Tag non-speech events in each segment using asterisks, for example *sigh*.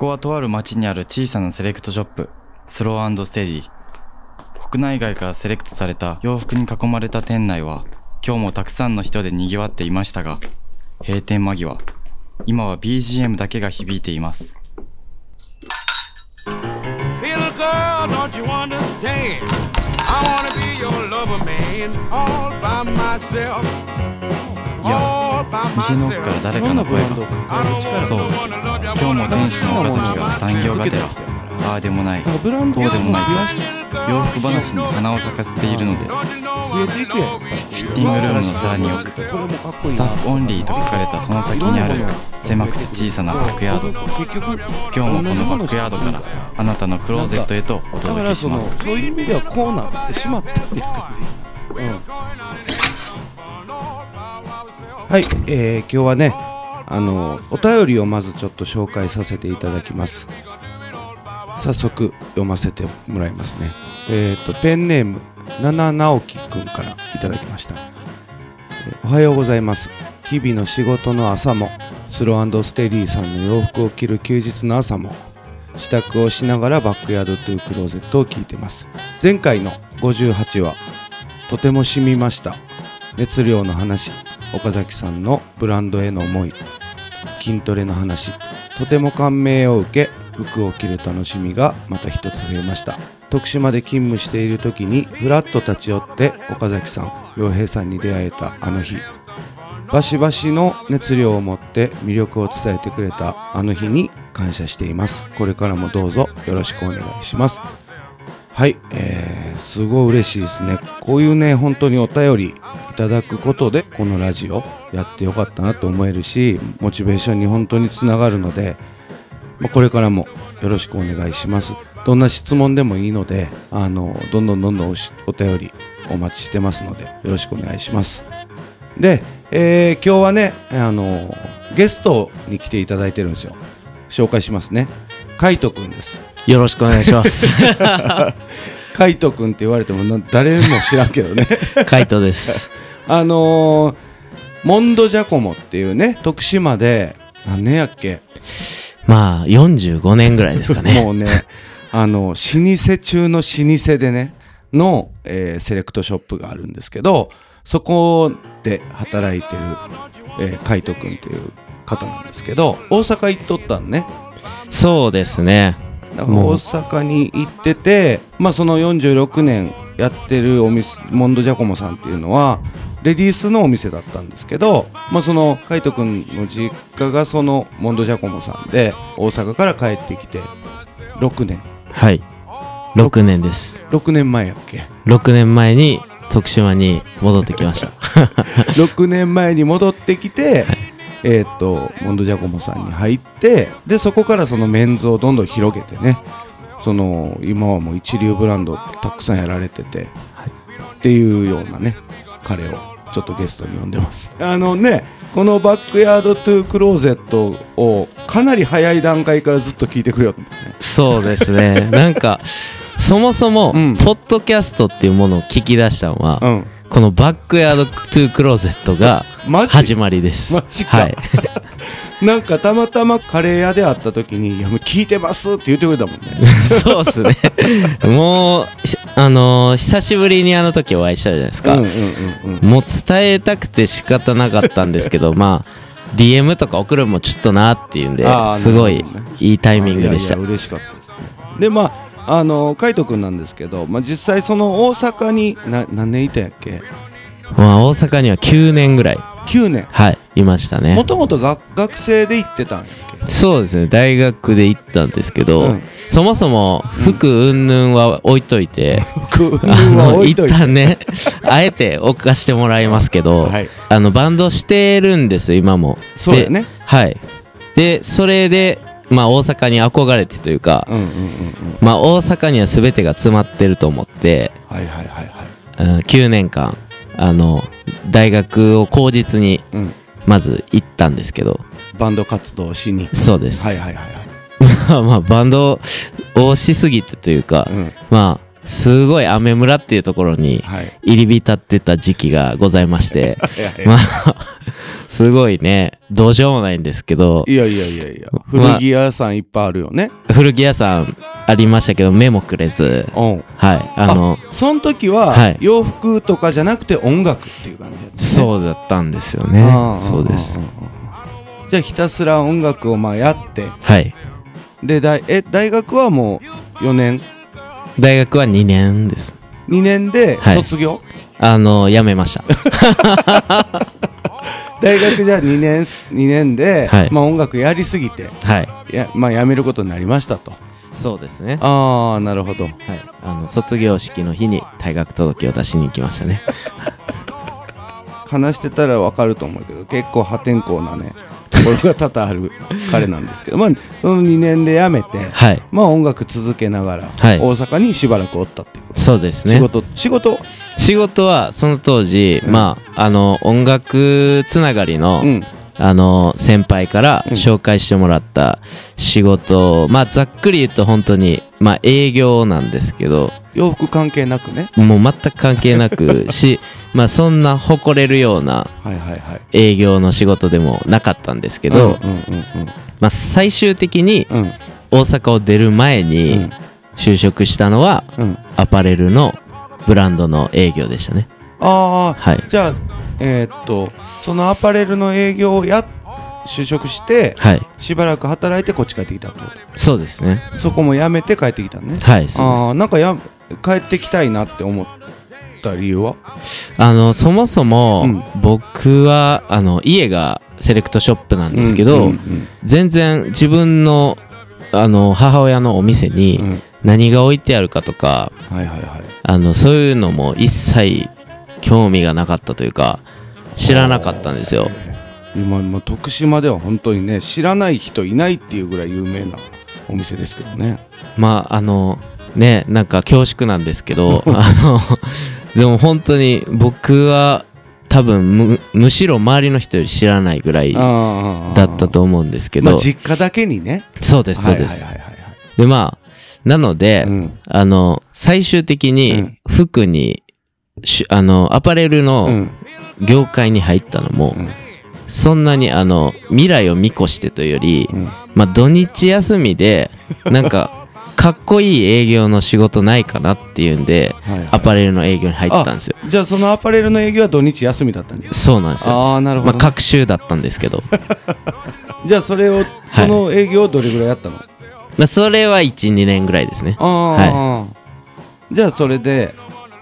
こはとある町にある小さなセレクトショップ、スローステディ。国内外からセレクトされた洋服に囲まれた店内は、今日もたくさんの人で賑わっていましたが、閉店間際、今は BGM だけが響いています。いや店の奥から.誰かの声が。そう今日も店主の岡崎が残業がてら、ああでもない、こうでもないと、洋服話に花を咲かせているのです。フィッティングルームのさらに奥、スタッフオンリーと書かれたその先にある狭くて小さなバックヤード。結局今日もこのバックヤードからあなたのクローゼットへとお届けします。そういう意味ではこうなってしまったっていう感じうんはい、えー、今日はねあのお便りをまずちょっと紹介させていただきます。早速読ませてもらいますね。えっ、とペンネーム七直樹くんからいただきました、おはようございます。日々の仕事の朝もスローステディさんの洋服を着る休日の朝も支度をしながらバックヤードトゥークローゼットを聞いてます。前回の58話とても染みました。熱量の話岡崎さんのブランドへの思い。筋トレの話とても感銘を受け服を着る楽しみがまた一つ増えました。徳島で勤務している時にふらっと立ち寄って岡崎さん洋平さんに出会えたあの日。バシバシの熱量を持って魅力を伝えてくれたあの日に感謝しています。これからもどうぞよろしくお願いします。はい、えー、すごい嬉しいですね。こういうね本当にお便りいただくことでこのラジオやってよかったなと思えるしモチベーションに本当につながるので、ま、これからもよろしくお願いします。どんな質問でもいいのであのどんどんどんどんおしお便りお待ちしてますのでよろしくお願いします。で、えー今日はねあのゲストに来ていただいてるんですよ。紹介しますね。カイトくんです。よろしくお願いします。*laughs* カイトくんって言われてもな誰も知らんけどね *laughs* カイトです。*laughs* あのー、モンドジャコモっていうね徳島で何年やっけ？まあ、45年ぐらいですかね。もうねあの老舗中の老舗でねの、えーセレクトショップがあるんですけどそこで働いてる、えー、カイトくんっていう方なんですけど大阪行っとったんねそうですね。大阪に行ってて、まあ、その46年やってるお店モンドジャコモさんっていうのはレディースのお店だったんですけど、まあ、そのカイト君の実家がそのモンドジャコモさんで大阪から帰ってきて6年はい。6年です。6年前やっけ？6年前に徳島に戻ってきました。*laughs* 6年前に戻ってきて、えーっとモンドジャコモさんに入ってでそこからそのメンズをどんどん広げてねその今はもう一流ブランドたくさんやられてて、っていうようなね彼をちょっとゲストに呼んでます。*laughs* あのねこのバックヤードトゥークローゼットをかなり早い段階からずっと聞いてくれよと思ってね。そうですね。*laughs* なんか、そもそも、うん。ポッドキャストっていうものを聞き出したのは、うんこのバックヤードトゥークローゼットが始まりです。マジかはい。*laughs* なんかたまたまカレー屋で会った時に「いやもう聞いてます」って言ってくれたもんね *laughs* そうっすね。もう、ひあのー久しぶりにあの時お会いしたじゃないですか。うんうんうんうんもう伝えたくて仕方なかったんですけど、*laughs* まあ、DM とか送るのもちょっとなっていうんですごいいいタイミングでしたいやいや。嬉しかったですねでまああの海斗くんなんですけど、まあ、実際その大阪にな何年いたんやっけ？まあ、大阪には9年ぐらい、9年。はい、いましたもね。ともと学学生で行ってたんやっけ？そうですね、大学で行ったんですけど、うん。そもそも服云々は置いといて、空あはの一置いといて。旦ね、*laughs* あえて置かしてもらいますけど、はい。あのバンドしてるんです今も。そうやね。ではい。で、それで、まあ大阪に憧れてというか、うんうんうんうん。まあ大阪には全てが詰まってると思って、はいはいはいはい。うん9年間、あの、大学を口実にうん。まず行ったんですけど、バンド活動をしに。そうです。はいはいはいはい。*laughs* まあまあバンドをしすぎてというか、うん。まあすごい雨村っていうところにはい。入り浸ってた時期がございまして、*laughs* いやいまあ、すごいね、どうしようもないんですけど、いやいやいやいや。ま古着屋さんいっぱいあるよね。古着屋さんありましたけど、目もくれず、う。んはい、あの、その時は、はい。洋服とかじゃなくて音楽っていう感じだった、ね、そうだったんですよね。そうです。じゃあひたすら音楽をまあやって。はい。で大え大学はもう4年？大学は2年です。2年ではい卒業、あの、辞めました。*laughs* 大学じゃあ2年二年で、はいまあ音楽やりすぎてはい。やまあやめることになりましたとそうですね。ああなるほどはい。あの、卒業式の日に退学届を出しに行きましたね。*laughs* 話してたらわかると思うけど結構破天荒なねところが多々ある彼なんですけどまあその2年で辞めてはい。まあ音楽続けながら、はい。大阪にしばらくおったっていうこと。そうですね。仕事仕事？仕事はその当時、うん。まあ、あの、音楽つながりの、うん。あの、先輩からうん。紹介してもらった仕事、まあ、ざっくり言うと本当に、まあ、営業なんですけど、洋服関係なくね。もう全く関係なくし、*laughs* まあ、そんな誇れるような営業の仕事でもなかったんですけど、まあ、最終的に大阪を出る前うにん。就職したのはうん。アパレルのブランドの営業でしたね。ああはい。じゃあえーっとそのアパレルの営業をや就職してはい。しばらく働いてこっち帰ってきたってこそうですね。とそこも辞めて帰ってきたねはい、そうあなんかや帰ってきたいなって思った理由は？す。あの、そもそも、うん僕は、あの、家がセレクトショップなんですけど、うんうん全然自分の、あの、母親のお店にうんうん何が置いてあるかとか、はいはいはいあの、そういうのも一切興味がなかったというか、知らなかったんですよ。今もう徳島では本当にね知らない人いないっていうぐらい有名なお店ですけどね。まあ、あの、ね、なんか恐縮なんですけど、*laughs* あの、でも本当に僕は多分む、むしろ周りの人より知らないぐらいだあったと思うんですけど、まあ実家だけにね。そうです、そうです。はいはいはいはいで、まあ、なので、うん。あの、最終的うにん。服に、しあの、アパレルうのん。業界に入ったのも、うんそんなにあの、未来を見越してというより、うん。まあ土日休みで、*laughs* なんか、かっこいい営業の仕事ないかなっていうんで、はいはい。アパレルの営業に入ったんですよ。じゃあそのアパレルの営業は土日休みだったんですそうなんですよ。ああなるほど、まあ、各週だったんですけど。*laughs* じゃあそれをその営業をどれぐらいやったの、まあ、それは1、2年ぐらいですね。ああ、じゃあそれで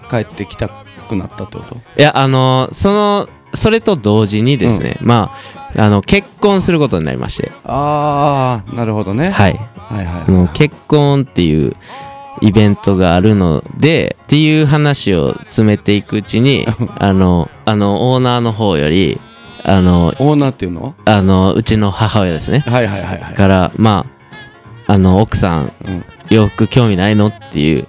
帰ってきたくなったってこと？いや、あのーその、それと同時にですね、まあ、あの、結婚することになりまして、ああなるほどね。はい。はいはいあの結婚っていうイベントがあるので、っていう話を詰めていくうちに、あの、あの、オーナーの方より、あの、オーナーっていうのあの、うちの母親ですね。はいはいはいはい。から、まあ、あの、奥さん、うん。洋服興味ないのっていう、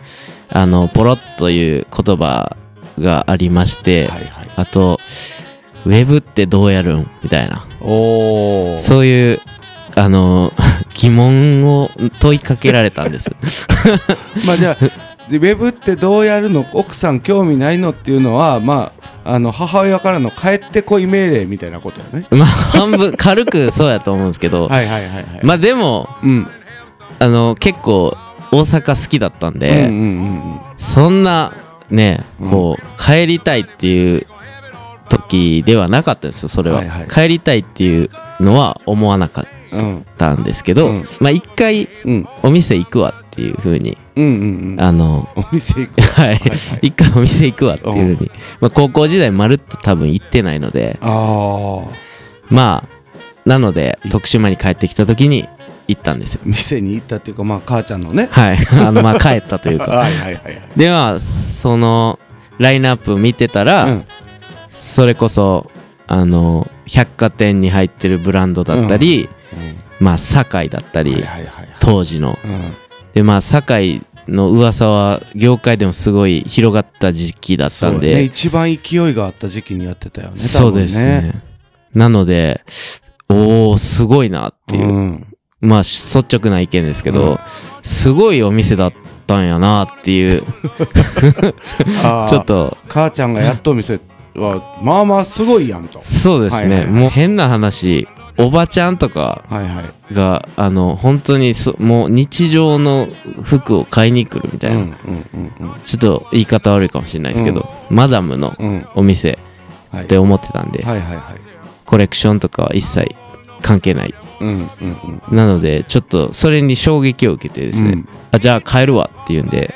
あの、ポロッという言葉がありまして、はいはい。あと、ウェブってどうやるん？みたいな。おおそういう、あの、*laughs* 疑問を問いかけられたんです。*laughs* まあじゃあウェブってどうやるの？奥さん興味ないの？っていうのはまああの母親からの帰ってこい命令みたいなことやね。*laughs* まあ、半分、軽くそうやと思うんですけど、はいはいはいはい。まあでも、うん。あの、結構、大阪好きだったんで、うんうんうんうんそんな、ね、こう、帰りたいっていう時ではなかったですよ、それは。はいはい。帰りたいっていうのは思わなかっうんたんですけど、うん。まあ一回うん。お店行くわっていう風に、うんうんうん。あの、お店行く *laughs* はい。はい一回お店行くわっていう風に、まあ高校時代まるっと多分行ってないので、まあ、なので、徳島に帰ってきた時に行ったんですよ。店に行ったっていうかまあ母ちゃんのね。はい。*laughs* あの、まあ帰ったというか。はいはいはいはい。では、その、ラインナップ見てたら、うんそれこそ、あの、百貨店に入ってるブランドだったり、まあ、堺だったり、はいはいはいはい。当時の。うん。で、まあ、堺の噂は、業界でもすごい広がった時期だったんね。で、一番勢いがあった時期にやってたよねそうですね。なので、おー、すごいなっていう。うん。まあ、率直な意見ですけど、うん。すごいお店だっったんやなっていう。*laughs* *laughs* ちょっと。母ちゃんがやっとお店はまあまあすごいやんと。そうですね、はいはいはい。もう変な話おばちゃんとかはいはい。があの本当にそもう日常の服を買いに来るみたいな、うんうんうんうん。ちょっと言い方悪いかもしれないですけど、マダムのうん。お店はい。って思ってたんで、はいはいはい。コレクションとかは一切関係ない。うんうんうんなのでちょっとそれに衝撃を受けてですね、うん。あじゃあ帰るわっていうんで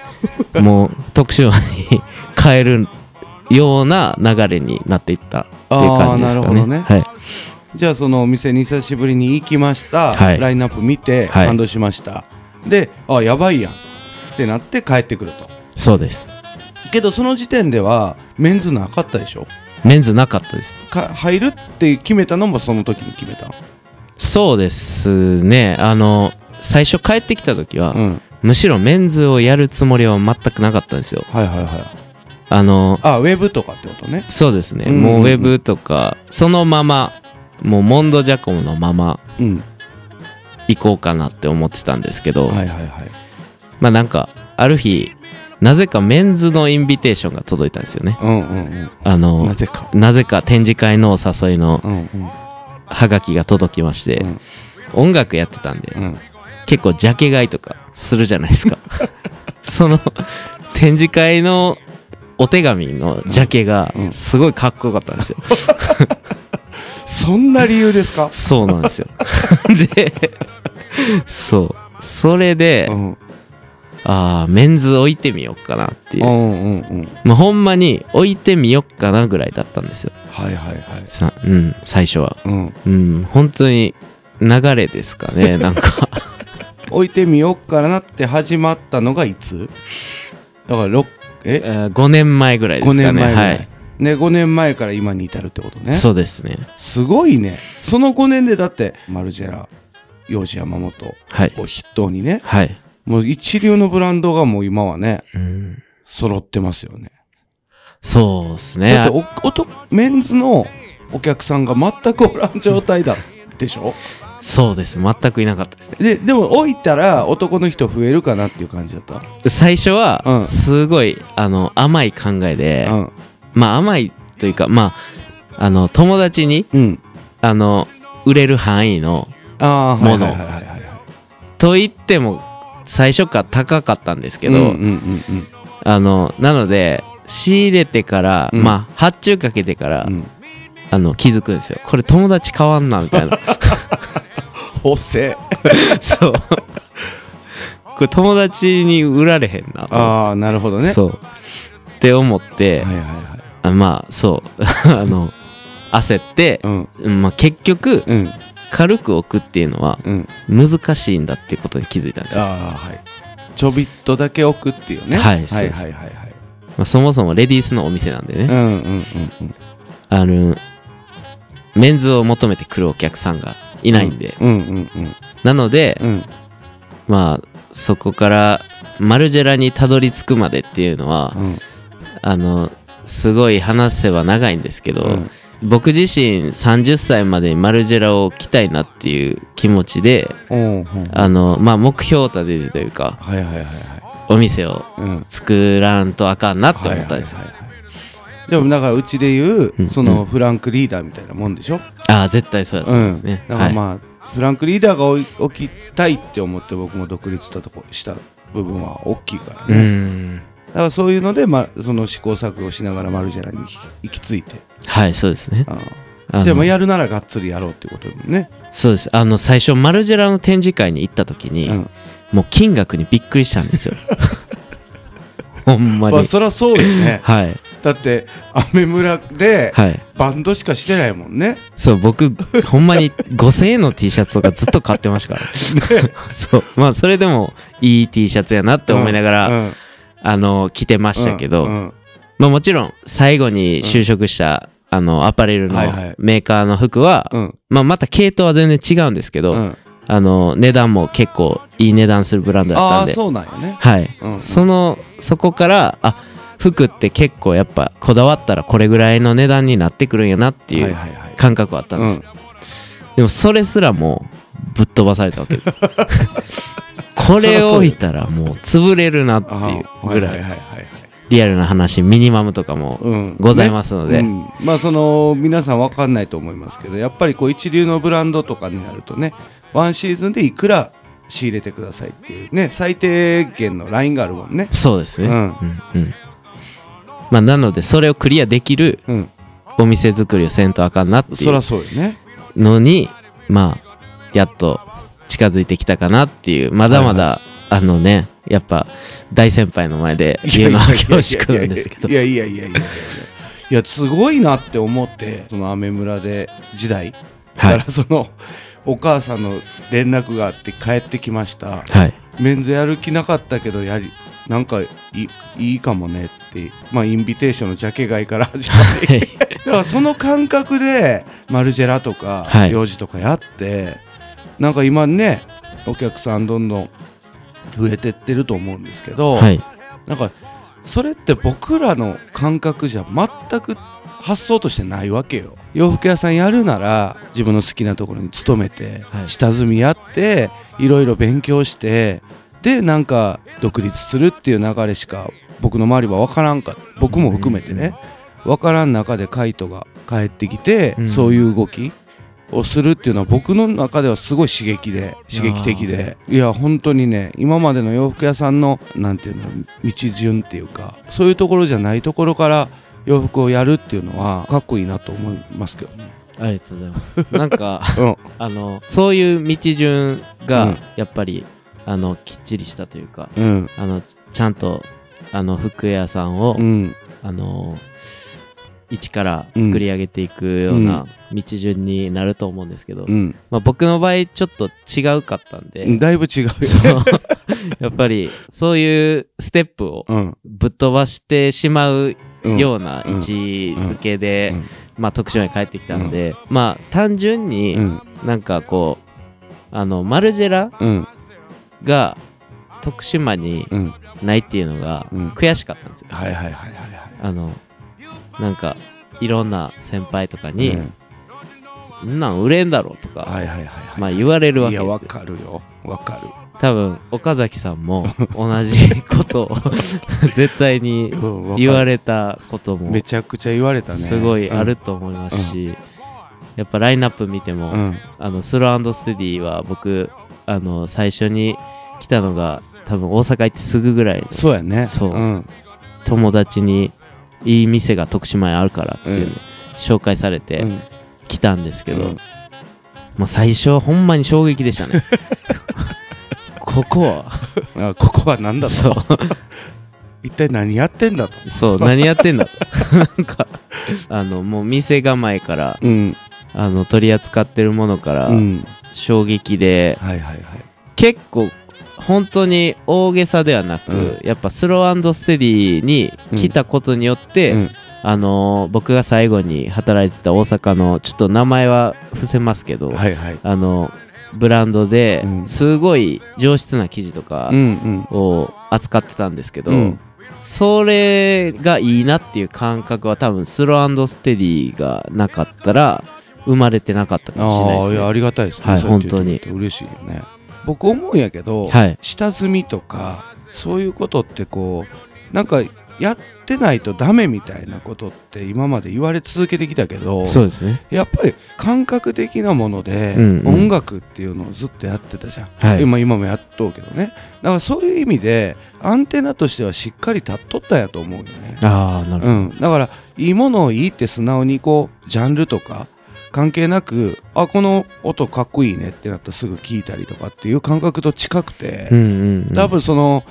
もう特殊に *laughs* 帰るような流れになっていったっていう感じですかね。あーなるほどね。はいじゃあそのお店に久しぶりに行きました、はい。ラインナップ見てはい。感動しました、であやばいやん。ってなって帰ってくると。そうです。けどその時点ではメンズなかったでしょ？メンズなかったです。か入るって決めたのもその時に決めた？のそうですね。あの最初帰ってきた時は、うん。むしろメンズをやるつもりは全くなかったんですよ。はいはいはいあのあウェブとかってことね。そうですね、うん。うんうんもうウェブとかそのままもうモンドジャコムのままうん。行こうかなって思ってたんですけど、はいはいはい。まあなんかある日なぜかメンズのインビテーションが届いたんですよね。うんうんあうん。のなぜか。なぜか展示会のお誘いのうんうん。ハガキが届きまして、うん。音楽やってたんで、うん。結構ジャケ買いとかするじゃないですか。*laughs* その展示会のお手紙のジャケがうん。すごいかっこよかったんですよ、そんな理由ですか？そうなんですよ。*laughs* でそう。それで、うん。ああメンズ置いてみようかなっていう。う、んうんうん。まあ、ほんまに置いてみよっかなぐらいだったんですよ。はいはいはい。さうん最初は。うん。うん本当に流れですかね *laughs* なんか。置いてみようかなって始まったのがいつ？だから6え？えー5年前ぐらいです5かね。年前ぐらい、はい。ね5年前から今に至るってことね。そうですね。すごいね。その5年でだってマルジェラ幼児山本はい。を筆頭にねはい、もう一流のブランドがもう今はねうん、揃ってますよね。そうですね。だっておおとメンズのお客さんが全くおらん状態だでしょ？そうです。全くいなかったですね。ででも置いたら男の人増えるかなっていう感じだった？最初はうん。すごいあの甘い考えで、うん。まあ甘いというかまああの友達にうん。あの売れる範囲のああもの。はいはいはいはいはい。と言っても最初から高かったんですけど、うんうんうんうん。あのなので仕入れてから、うん。まあ発注かけてから、うん。あの気づくんですよ。これ友達変わんなみたいな *laughs* 補正 *laughs* そう。これ友達に売られへんな。とああなるほどね。そう。って思って、はいはいはい。あまあそう。*laughs* あの焦って、うん。うんまあ、結局うん。軽く置くっていうのはうん。難しいんだっていうことに気づいたんですよ、ああはい。ちょびっとだけ置くっていうね。はいはいはいはいはい。まあ、そもそもレディースのお店なんでね、うんうんうんうん。あのメンズを求めて来るお客さんがいないんで、なので、うん。まあそこからマルジェラにたどり着くまでっていうのは、うん。あのすごい話せば長いんですけど、うん。僕自身30歳までにマルジェラを着たいなっていう気持ちであのまあ目標を立ててというかお店をうん。作らんとあかんなって思ったんですよ、でもだからうちで言う、うん。そのフランクリーダーみたいなもんでしょ？ああ絶対そうだとうん思いますね、だからまあ、フランクリーダーが置きたいって思って僕も独立したとこした部分は大きいからうね、ん。だからそういうので、ま、その試行錯誤しながらマルジェラに行き着いて。はいそうですね。じゃあまあやるならがっつりやろうってことだもんね、そうです。あの最初マルジェラの展示会に行った時に、うん。もう金額にびっくりしたんですよ。*laughs* ほんまに。まあそりゃそうよね。はいだってアメ村ではい。バンドしかしてないもんね。そう僕ほんまに5000円の T シャツとかずっと買ってましたから、*laughs* そう。まあそれでもいい T シャツやなって思いながら、うんあの着てましたけど、うんうん。まあもちろん最後に就職した、あのアパレルのはいはい。メーカーの服は、うん。まあまた系統は全然違うんですけど、うん。あの値段も結構いい値段するブランドだったんで。そうなんやね。はい、うんうん。そのそこからあ服って結構やっぱこだわったらこれぐらいの値段になってくるんやなっていう感覚はあったんです、でもそれすらもぶっ飛ばされたわけ。で *laughs* すこれ置いたらもう潰れるなってあいうーぐらい。リアルな話ミニマムとかもうん。ございますので、ね。うん。まあその皆さんわかんないと思いますけどやっぱりこう一流のブランドとかになるとねワンシーズンでいくら仕入れてくださいっていうね最低限のラインがあるもんね。そうですね、うん。うんうんまあなのでそれをクリアできるうん。お店作りをせんとあかんなっていうそりゃそうよね。のにまあやっと近づいてきたかなっていうまだまだ、あのねやっぱ大先輩の前で言うのは恐縮なんですけど。いやいやいやいやいや。いやいやすごいなって思ってその雨村で時代。だはい。からそのお母さんの連絡があって帰ってきました。はい。メンズやる気なかったけどやりなんかいいいいかもねってまあインビテーションのジャケ買いから *laughs* 始まりだからその感覚でマルジェラとかはい。幼児とかやって、なんか今ねお客さんどんどん増えてってると思うんですけど、はい。なんかそれって僕らの感覚じゃ全く発想としてないわけよ。洋服屋さんやるなら自分の好きなところに勤めて、はい。下積みやっていろいろ勉強してでなんか独立するっていう流れしか僕の周りは分からんか僕も含めてね。分からん中でカイトが帰ってきて、うん。そういう動きをするっていうのは僕の中ではすごい刺激で刺激的で。いや本当にね今までの洋服屋さんのなんていうの道順っていうかそういうところじゃないところから洋服をやるっていうのはかっこいいなと思いますけどね。ありがとうございます。なんか *laughs* うん。あのそういう道順うん。がやっぱり、あのきっちりしたというかうん。あのちちゃんとあの服屋さんを、うん。あの一から作り上げていくような道順になると思うんですけど、うん。まあ、僕の場合ちょっと違うかったんで、うん。だいぶ違うよ。*laughs* やっぱりそういうステップをうん。ぶっ飛ばしてしまううん。ような位置づけで、うん。まあ、徳島に帰ってきたんで、まあ単純にうん。なんかこうあのマルジェラうんが徳島にうん。ないっていうのがうん。悔しかったんですよ。はいはいはいはいはい。あのなんかいろんな先輩とかにうん「んなん売れんだろ」とか、はいはいはいはい。まあ言われるわいやわけですよ。かるよ。わかる。多分岡崎さんも *laughs* 同じことを *laughs* 絶対にうんわかる。言われたこともめちゃくちゃ言われたね。すごいあると思いますし、やっぱラインナップ見ても、うん。うんあのスローステディは僕あの最初に来たのが多分大阪行ってすぐぐらいそうやね。そう。うん。友達にいい店が徳島にあるからっていうのうん。紹介されてうん。来たんですけど、うん。まあ、最初はほんまに衝撃でしたね。*laughs* ここは。あここは何だそう。と *laughs* 一体何やってんだと？そう何やってんだと？*laughs* なんかあのもう店構えからうん。あの取り扱ってるものからうん。衝撃で、はいはいはい。結構本当に大げさではなく、うん。やっぱスローステディに来たことによって、うん。あのー僕が最後に働いてた大阪のちょっと名前は伏せますけど、はいはい。あのブランドでうん。すごい上質な生地とかうんうん。を扱ってたんですけど、うん。それがいいなっていう感覚は多分スローステディがなかったら生まれてなかったかもしれないですね。あありがたいですね。はい本当に。嬉しいよね僕思うんやけどはい。下積みとかそういうことってこうなんかやってないとダメみたいなことって今まで言われ続けてきたけどそうですね。やっぱり感覚的なもので音楽っていうのをずっとやってたじゃん、はい。今今もやっとうけどね。だからそういう意味でアンテナとしてはしっかり立っとったんやと思うよね。ああなるほど。うん、だからいいものをいいって素直にこうジャンルとか関係なくあこの音かっこいいねってなったらすぐ聴いたりとかっていう感覚と近くて、うんうんうん、多分その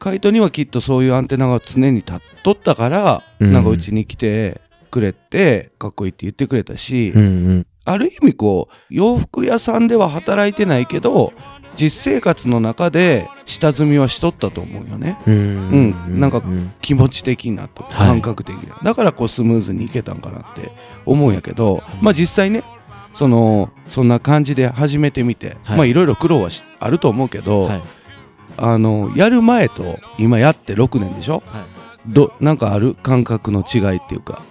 カイトにはきっとそういうアンテナが常に立っとったから、うん。なんかうちに来てくれてかっこいいって言ってくれたし、うんうん。ある意味こう洋服屋さんでは働いてないけど実生活の中で下積みはしとったと思うよね。うん。うん。なんかうん。気持ち的なとはい。感覚的な、だからこうスムーズにいけたんかなって思うんやけどまあ実際ねそのそんな感じで始めてみて、はい。まあいろいろ苦労はしあると思うけど、はい。あのやる前と今やって6年でしょ？はい。どなんかある感覚の違いっていうか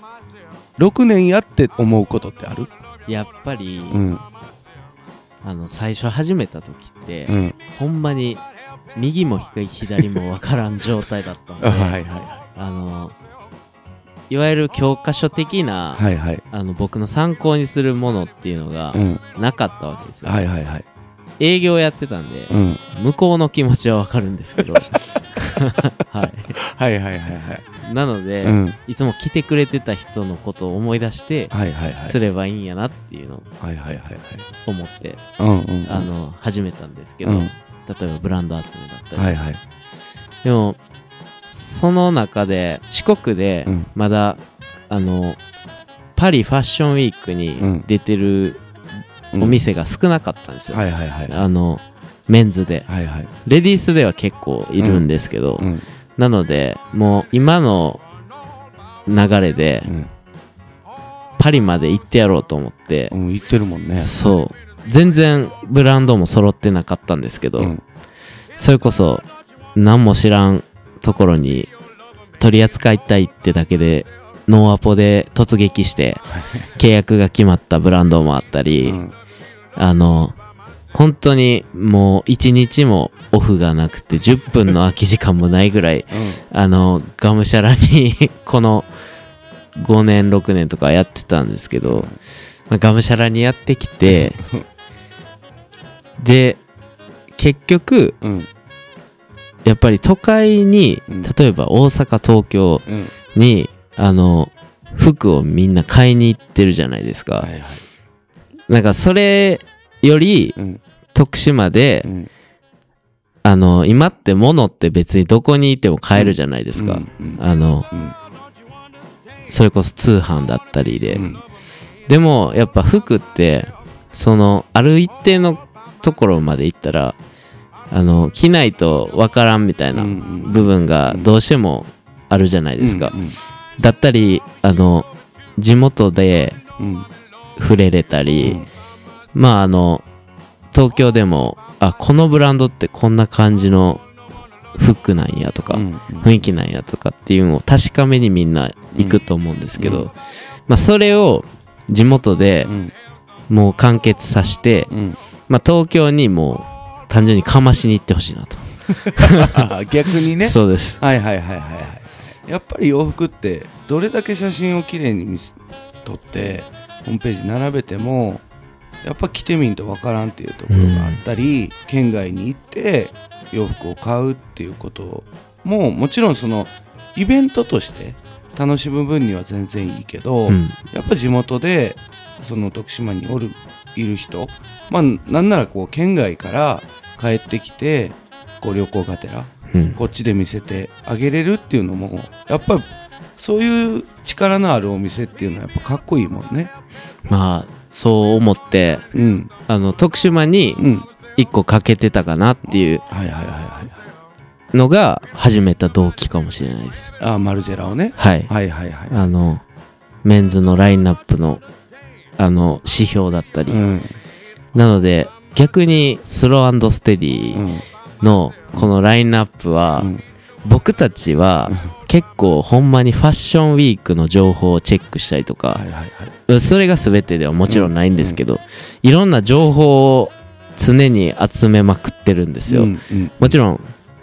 6年やって思うことってある？やっぱり、うんあの最初始めた時って、うん。ほんまに右も左も分からん状態だったんで、あ *laughs* はいはあのいわゆる教科書的な、いはいはい。あの僕の参考にするものっていうのがうん。なかったわけですよ、はいはいはい。営業やってたんで、うん。向こうの気持ちは分かるんですけど、*laughs* *laughs* ははいはいはいはいい、なので、うん。いつも来てくれてた人のことを思い出してはいはいはい。すればいいんやなっていうのを思って、うんうんうん。あの始めたんですけど、うん。例えばブランド集めだったり、はいはい。でもその中で四国でうん。まだ、あのパリファッションウィークうん。に出てるうん。お店が少なかったんですよ、はいはいはい。あのメンズで。はいはい。レディースでは結構いるんですけど、うんなのでもう今の流れでうん。パリまで行ってやろうと思ってう、ん言ってるもんね。そう。全然ブランドも揃ってなかったんですけど、うん。それこそ何も知らんところに取り扱いたいってだけでノーアポで突撃して契約が決まったブランドもあったり、うん。あの本当にもう一日もオフがなくて10分の空き時間もないぐらいあのがむしゃらに *laughs* この5年6年とかやってたんですけど、まあがむしゃらにやってきて *laughs* で結局うん。やっぱり都会にうん。例えば大阪東京うん。にあの服をみんな買いに行ってるじゃないですか、はいはい。なんかそれよりうん徳島で、うん。あの今って物って別にどこにいても買えるじゃないですか、うんあのうん。それこそ通販だったりで、うん。でもやっぱ服ってそのある一定のところまで行ったらあの着ないとわからんみたいなうんうん。部分がどうしてもあるじゃないですか、うん。だったりあの地元でうん。触れれたり、うん。まああの東京でもあこのブランドってこんな感じの服なんやとか、うん雰囲気なんやとかっていうのを確かめにみんな行くと思うんですけど、うん。まあそれを地元でうん。もう完結させて、うん。まあ東京にもう単純にかましに行ってほしいなと、あ *laughs* 逆にね。そうです。はいはいはいはいはい。やっぱり洋服ってどれだけ写真をきれいに撮ってホームページ並べてもやっぱ着てみんとわからんっていうところがあったり、県外に行って洋服を買うっていうことももちろんそのイベントとして楽しむ分には全然いいけど、うん。やっぱ地元でその徳島におるいる人まあなんならこう県外から帰ってきてこう旅行がてらうん。こっちで見せてあげれるっていうのもやっぱそういう力のあるお店っていうのはやっぱかっこいいもんね。まあそう思ってうん。あの徳島にうん。一個欠けてたかなっていうのが始めた動機かもしれないです。あマルジェラをね。はい。はいはいはい。あのメンズのラインナップのあの指標だったり、うん。なので逆にスローステデうィん。のこのラインナップは、うん。僕たちは結構ほんまにファッションウィークの情報をチェックしたりとかはい、はいはい。それが全てではもちろんないんですけど、いろんな情報を常に集めまくってるんですよ、うんうんもちろん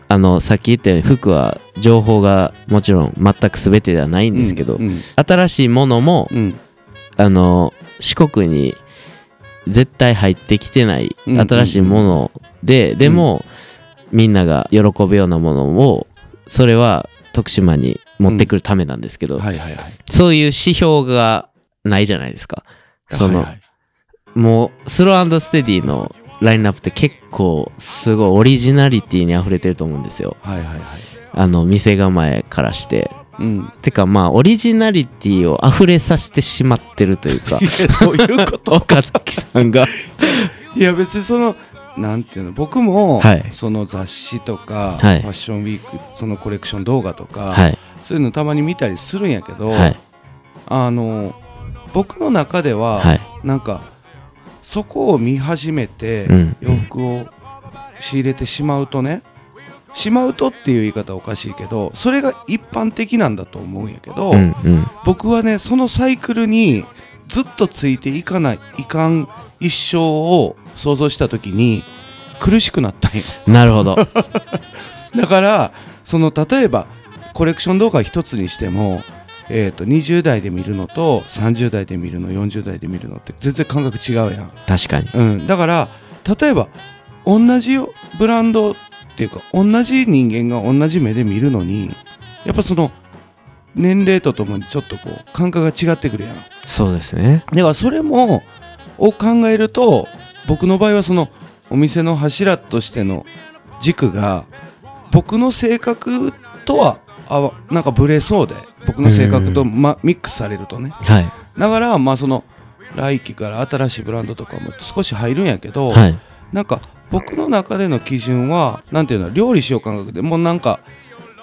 あのさっき言ったように服は情報がもちろん全く全てではないんですけど、うん新しいものもうん。あの四国に絶対入ってきてないうん新しいもので、でも、みんなが喜ぶようなものをそれは徳島に持ってくるためなんですけど、はいはいはい。そういう指標がないじゃないですか。その、はいはい。もうスローステディのラインナップって結構すごいオリジナリティに溢れてると思うんですよ。はいはいはい。あの店構えからして。うん。てかまあオリジナリティを溢れさせてしまってるというか。どういうこと？*laughs* 岡崎さんが。いや別にそのなんていうの僕も、はい。その雑誌とか、はい。ファッションウィークそのコレクション動画とか、はい。そういうのたまに見たりするんやけど、はい。あの僕の中では、はい。なんかそこを見始めて、うん。洋服を仕入れてしまうとねしまうとっていう言い方はおかしいけどそれが一般的なんだと思うんやけど、うんうん。僕はねそのサイクルにずっとついていかないいかん一生を想像した時に苦しくなったんよなるほど。*laughs* だからその例えばコレクション動画一つにしても、えー、と20代で見るのと30代で見るの40代で見るのって全然感覚違うやん、確かに。うん、だから例えば同じブランドっていうか同じ人間が同じ目で見るのにやっぱその年齢とともにちょっとこう感覚が違ってくるやんそうですね。だからそれもを考えると僕の場合はそのお店の柱としての軸が僕の性格とはあわなんかブレそうで僕の性格と、ま、ミックスされるとねはい。だからまあその来期から新しいブランドとかも少し入るんやけど、はい。なんか僕の中での基準はなんていうの料理しよう感覚でもうなんか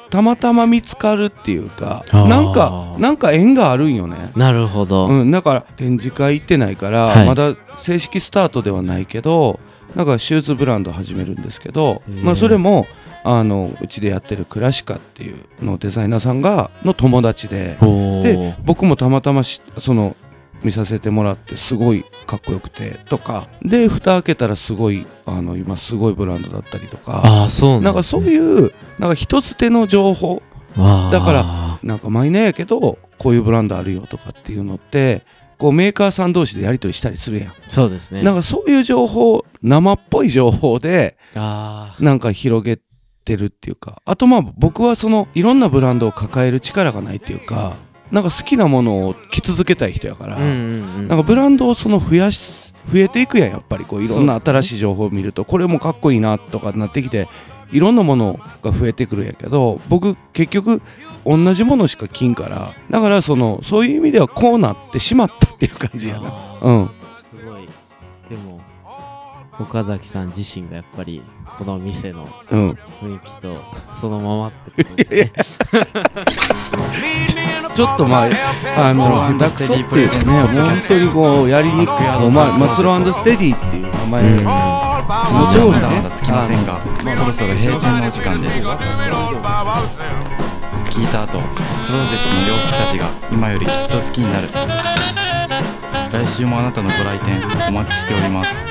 たまたま見つかるっていうかなんかなんか縁があるんよね。なるほど。うん、だから展示会行ってないから、はい。まだ正式スタートではないけどなんかシューズブランド始めるんですけど、まあ、それもあのうちでやってるクラシカっていうのデザイナーさんがの友達で。おでー僕もたまたましその見させてもらってすごいかっこよくてとか。で蓋開けたらすごいあの今すごいブランドだったりとか。ああ、そうなんかそういうなんか一つ手の情報。うだからなんかマイナーやけどこういうブランドあるよとかっていうのってこうメーカーさん同士でやり取りしたりするやん、そうですね。なんかそういう情報生っぽい情報であなんか広げてるっていうか。あとまあ僕はそのいろんなブランドを抱える力がないっていうかなんか好きなものを着続けたい人やから。なんかブランドをその増やし増えていくやんやっぱりこういろんな新しい情報を見ると、これもかっこいいなとかなってきていろんなものが増えてくるんやけど僕結局同じものしか着んからだからそのそういう意味ではこうなってしまったっていう感じやな。あうん岡崎さん自身がやっぱり、この店のうん。雰囲気と、そのままってことですね。ちょっとまああのスロー下手くそっていうかね本当にこうやりにくくこうまあまあスローステディっていう名前。うん。話はまだまだつきませんがそろそろ閉店のお時間です。聞いた後クローゼットの洋服たちが今よりきっと好きになる。来週もあなたのご来店お待ちしております